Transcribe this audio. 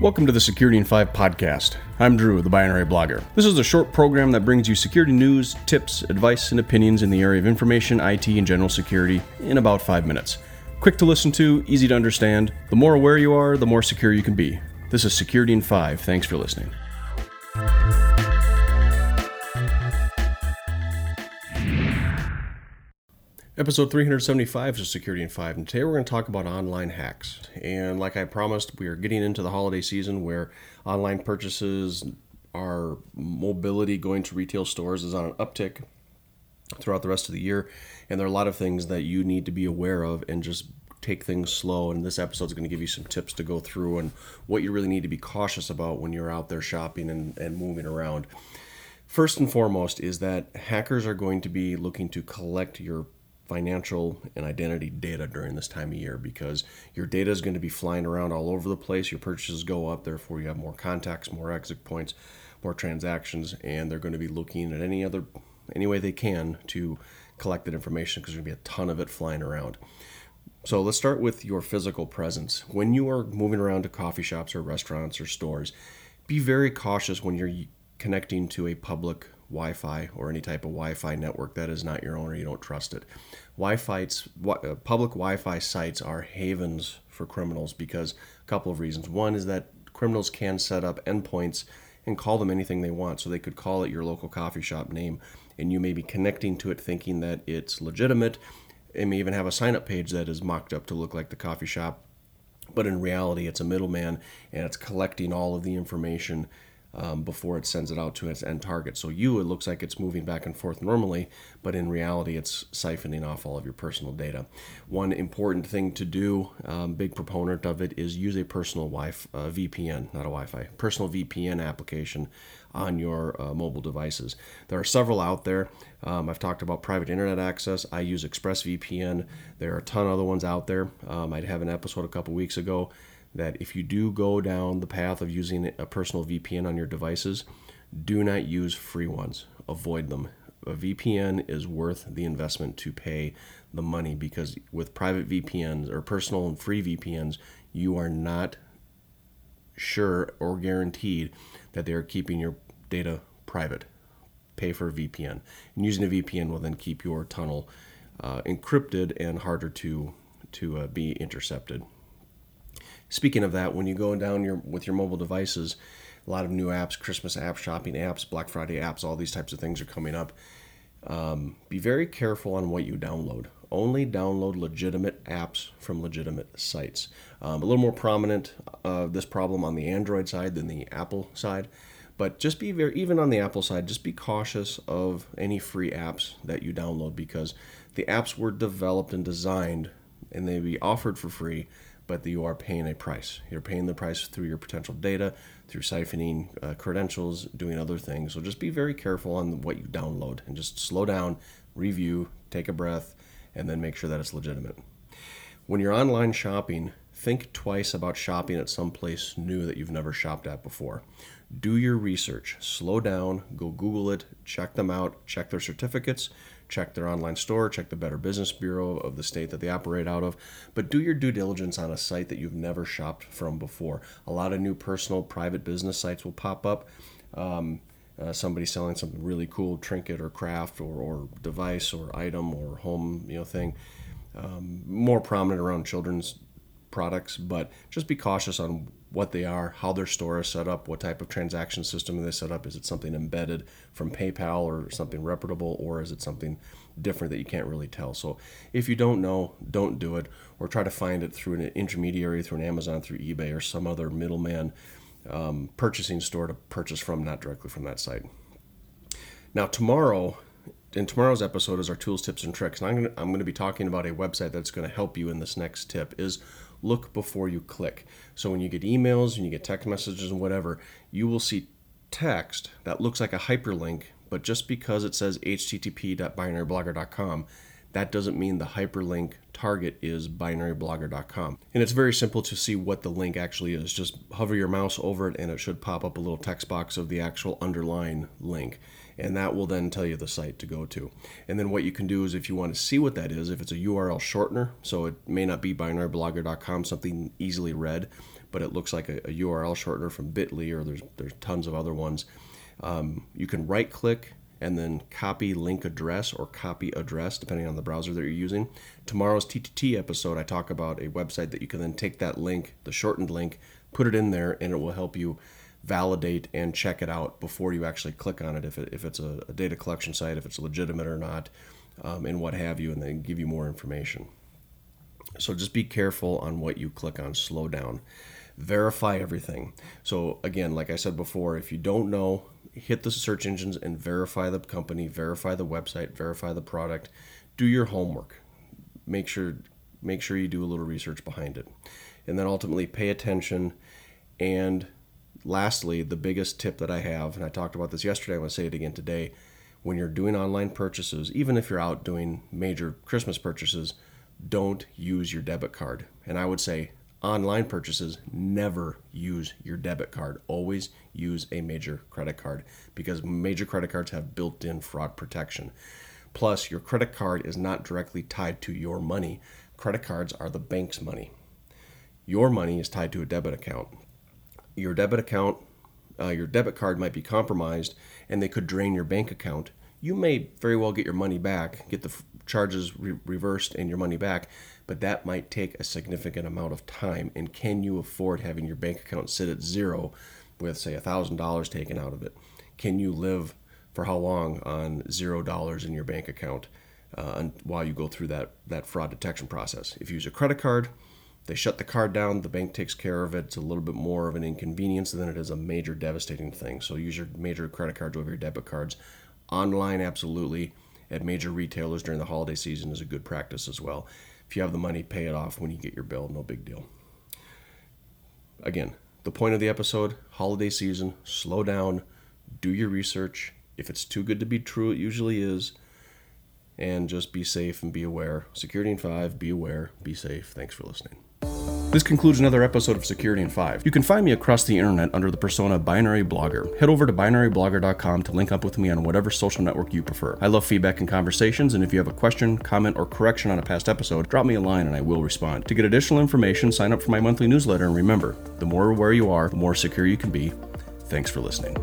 Welcome to the Security in 5 podcast. I'm Drew, the binary blogger. This is a short program that brings you security news, tips, advice, and opinions in the area of information, IT, and general security in about 5 minutes. Quick to listen to, easy to understand. The more aware you are, the more secure you can be. This is Security in 5. Thanks for listening. Episode 375 is Security in 5, and today we're going to talk about online hacks. And like I promised, we are getting into the holiday season where online purchases, our mobility going to retail stores is on an uptick throughout the rest of the year. And there are a lot of things that you need to be aware of and just take things slow. And this episode is going to give you some tips to go through and what you really need to be cautious about when you're out there shopping and, and moving around. First and foremost is that hackers are going to be looking to collect your financial and identity data during this time of year because your data is going to be flying around all over the place. Your purchases go up, therefore, you have more contacts, more exit points, more transactions, and they're going to be looking at any other any way they can to collect that information because there's going to be a ton of it flying around. So let's start with your physical presence. When you are moving around to coffee shops or restaurants or stores, be very cautious when you're connecting to a public Wi Fi or any type of Wi Fi network that is not your own or you don't trust it. Wi-Fi, uh, public Wi-Fi sites are havens for criminals because a couple of reasons. One is that criminals can set up endpoints and call them anything they want. So they could call it your local coffee shop name, and you may be connecting to it thinking that it's legitimate. It may even have a sign up page that is mocked up to look like the coffee shop, but in reality, it's a middleman and it's collecting all of the information um, before it sends it out to its end target. So you, it looks like it's moving back and forth normally, but in reality, it's siphoning off all of your personal data. One important thing to do, um, big proponent of it, is use a personal Wi-Fi uh, VPN, not a Wi-Fi, personal VPN application on your uh, mobile devices. There are several out there. Um, I've talked about private internet access. I use ExpressVPN. There are a ton of other ones out there. Um, I have an episode a couple weeks ago that if you do go down the path of using a personal VPN on your devices, do not use free ones. Avoid them. A VPN is worth the investment to pay the money because with private VPNs or personal and free VPNs, you are not sure or guaranteed that they are keeping your data private. Pay for a VPN. And using a VPN will then keep your tunnel uh, encrypted and harder to, to uh, be intercepted. Speaking of that, when you go down your with your mobile devices, a lot of new apps, Christmas apps, shopping apps, Black Friday apps, all these types of things are coming up. Um, be very careful on what you download. Only download legitimate apps from legitimate sites. Um, a little more prominent uh, this problem on the Android side than the Apple side, but just be very even on the Apple side. Just be cautious of any free apps that you download because the apps were developed and designed and they be offered for free but you are paying a price. You're paying the price through your potential data, through siphoning uh, credentials, doing other things. So just be very careful on what you download and just slow down, review, take a breath, and then make sure that it's legitimate. When you're online shopping, think twice about shopping at some place new that you've never shopped at before. Do your research, slow down, go Google it, check them out, check their certificates, check their online store, check the Better Business Bureau of the state that they operate out of, but do your due diligence on a site that you've never shopped from before. A lot of new personal private business sites will pop up. Um, uh, somebody selling some really cool trinket or craft or, or device or item or home you know thing um, more prominent around children's products but just be cautious on what they are, how their store is set up, what type of transaction system they set up. Is it something embedded from PayPal or something reputable, or is it something different that you can't really tell? So if you don't know, don't do it, or try to find it through an intermediary, through an Amazon, through eBay, or some other middleman um, purchasing store to purchase from, not directly from that site. Now, tomorrow, in tomorrow's episode is our tools, tips, and tricks. And I'm going, I'm to be talking about a website that's going to help you in this next tip is look before you click. So when you get emails and you get text messages and whatever, you will see text that looks like a hyperlink, but just because it says http.binaryblogger.com, that doesn't mean the hyperlink target is binaryblogger.com. And it's very simple to see what the link actually is. Just hover your mouse over it and it should pop up a little text box of the actual underlying link and that will then tell you the site to go to. And then what you can do is if you want to see what that is, if it's a URL shortener, so it may not be binaryblogger.com, something easily read, but it looks like a, a URL shortener from Bitly, or there's there's tons of other ones. Um, you can right click and then copy link address or copy address, depending on the browser that you're using. Tomorrow's TTT episode, I talk about a website that you can then take that link, the shortened link, put it in there, and it will help you validate and check it out before you actually click on it if, it, if it's a, a data collection site, if it's legitimate or not, um, and what have you, and then give you more information. So just be careful on what you click on, slow down. Verify everything. So, again, like I said before, if you don't know, hit the search engines and verify the company, verify the website, verify the product. Do your homework. Make sure make sure you do a little research behind it. And then ultimately pay attention and lastly, the biggest tip that I have, and I talked about this yesterday, I want to say it again today. When you're doing online purchases, even if you're out doing major Christmas purchases, don't use your debit card. And I would say online purchases, never use your debit card. Always use a major credit card because major credit cards have built in fraud protection. Plus, your credit card is not directly tied to your money. Credit cards are the bank's money. Your money is tied to a debit account your debit account, uh, your debit card might be compromised, and they could drain your bank account. You may very well get your money back, get the f- charges re- reversed and your money back, but that might take a significant amount of time. And can you afford having your bank account sit at zero with, say, $1,000 taken out of it? Can you live for how long on zero dollars in your bank account uh, while you go through that, that fraud detection process? If you use a credit card, they shut the card down, the bank takes care of it. It's a little bit more of an inconvenience than it is a major devastating thing. So use your major credit cards over your debit cards. Online, absolutely. At major retailers during the holiday season is a good practice as well. If you have the money, pay it off when you get your bill, no big deal. Again, the point of the episode holiday season, slow down, do your research. If it's too good to be true, it usually is. And just be safe and be aware. Security in 5, be aware, be safe. Thanks for listening. This concludes another episode of Security in 5. You can find me across the internet under the persona Binary Blogger. Head over to binaryblogger.com to link up with me on whatever social network you prefer. I love feedback and conversations, and if you have a question, comment, or correction on a past episode, drop me a line and I will respond. To get additional information, sign up for my monthly newsletter, and remember, the more aware you are, the more secure you can be. Thanks for listening.